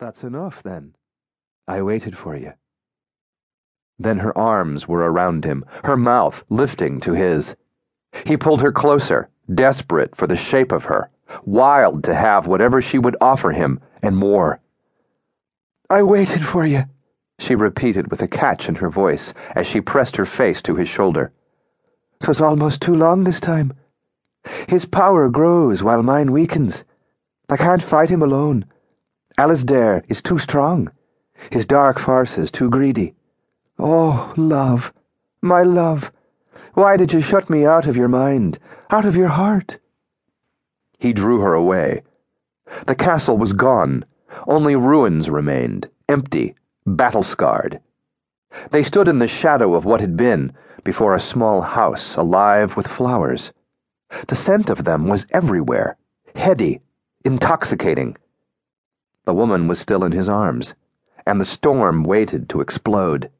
That's enough, then. I waited for you. Then her arms were around him, her mouth lifting to his. He pulled her closer, desperate for the shape of her, wild to have whatever she would offer him, and more. I waited for you, she repeated with a catch in her voice as she pressed her face to his shoulder. "'Twas almost too long this time. His power grows while mine weakens. I can't fight him alone. Alasdair is too strong. His dark farces too greedy. Oh, love, my love, why did you shut me out of your mind, out of your heart? He drew her away. The castle was gone. Only ruins remained, empty, battle scarred. They stood in the shadow of what had been, before a small house alive with flowers. The scent of them was everywhere, heady, intoxicating. The woman was still in his arms, and the storm waited to explode.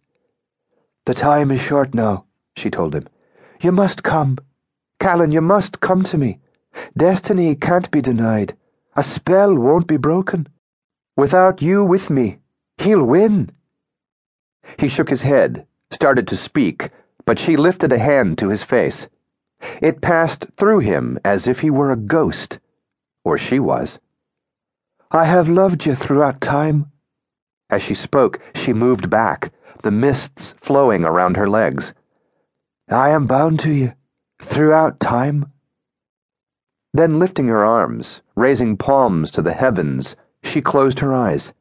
The time is short now, she told him. You must come. Calin, you must come to me. Destiny can't be denied. A spell won't be broken. Without you with me, he'll win. He shook his head, started to speak, but she lifted a hand to his face. It passed through him as if he were a ghost, or she was. I have loved you throughout time. As she spoke, she moved back, the mists flowing around her legs. I am bound to you throughout time. Then, lifting her arms, raising palms to the heavens, she closed her eyes.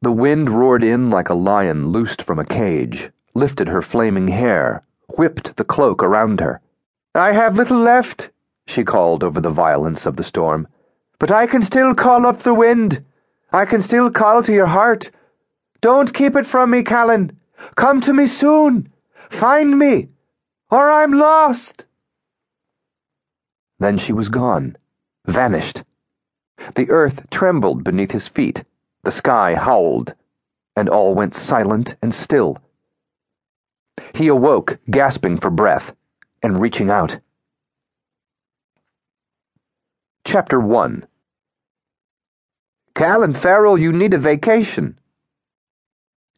The wind roared in like a lion loosed from a cage, lifted her flaming hair, whipped the cloak around her. I have little left, she called over the violence of the storm. But I can still call up the wind. I can still call to your heart. Don't keep it from me, Calin. Come to me soon. Find me, or I'm lost. Then she was gone, vanished. The earth trembled beneath his feet, the sky howled, and all went silent and still. He awoke, gasping for breath, and reaching out. Chapter 1 Calin Farrell, you need a vacation.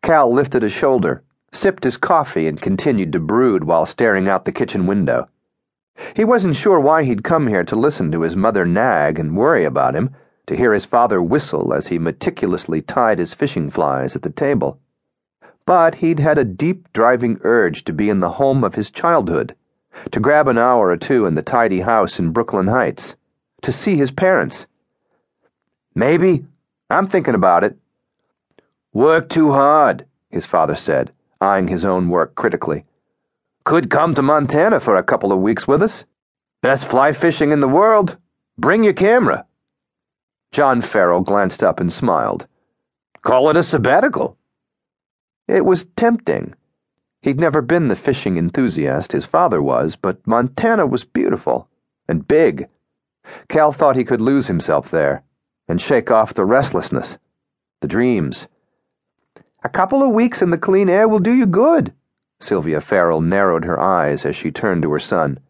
Cal lifted a shoulder, sipped his coffee, and continued to brood while staring out the kitchen window. He wasn't sure why he'd come here to listen to his mother nag and worry about him, to hear his father whistle as he meticulously tied his fishing flies at the table. But he'd had a deep driving urge to be in the home of his childhood, to grab an hour or two in the tidy house in Brooklyn Heights, to see his parents Maybe. I'm thinking about it. Work too hard, his father said, eyeing his own work critically. Could come to Montana for a couple of weeks with us. Best fly fishing in the world. Bring your camera. John Farrell glanced up and smiled. Call it a sabbatical. It was tempting. He'd never been the fishing enthusiast his father was, but Montana was beautiful and big. Cal thought he could lose himself there and shake off the restlessness, the dreams. A couple of weeks in the clean air will do you good. Sylvia Farrell narrowed her eyes as she turned to her son.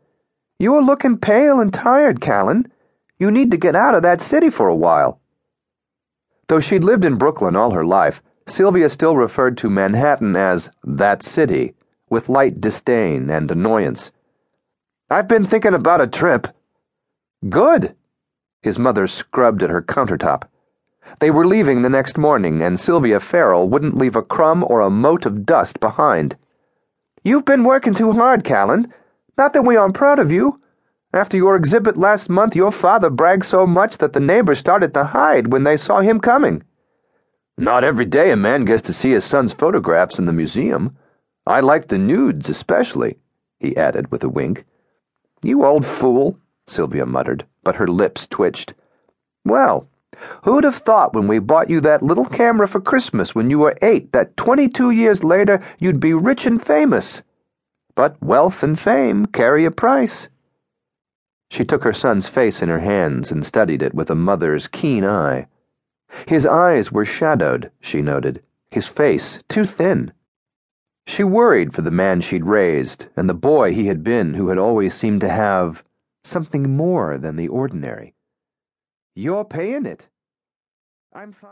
You are looking pale and tired, Calin. You need to get out of that city for a while. Though she'd lived in Brooklyn all her life, Sylvia still referred to Manhattan as that city, with light disdain and annoyance. I've been thinking about a trip. Good. His mother scrubbed at her countertop. They were leaving the next morning, and Sylvia Farrell wouldn't leave a crumb or a mote of dust behind. You've been working too hard, Calin. Not that we aren't proud of you. After your exhibit last month, your father bragged so much that the neighbors started to hide when they saw him coming. Not every day a man gets to see his son's photographs in the museum. I like the nudes especially, he added with a wink. You old fool, Sylvia muttered but her lips twitched. Well, who'd have thought when we bought you that little camera for Christmas when you were eight that 22 years later you'd be rich and famous? But wealth and fame carry a price. She took her son's face in her hands and studied it with a mother's keen eye. His eyes were shadowed, she noted, his face too thin. She worried for the man she'd raised and the boy he had been who had always seemed to have something more than the ordinary. You're paying it. I'm fine.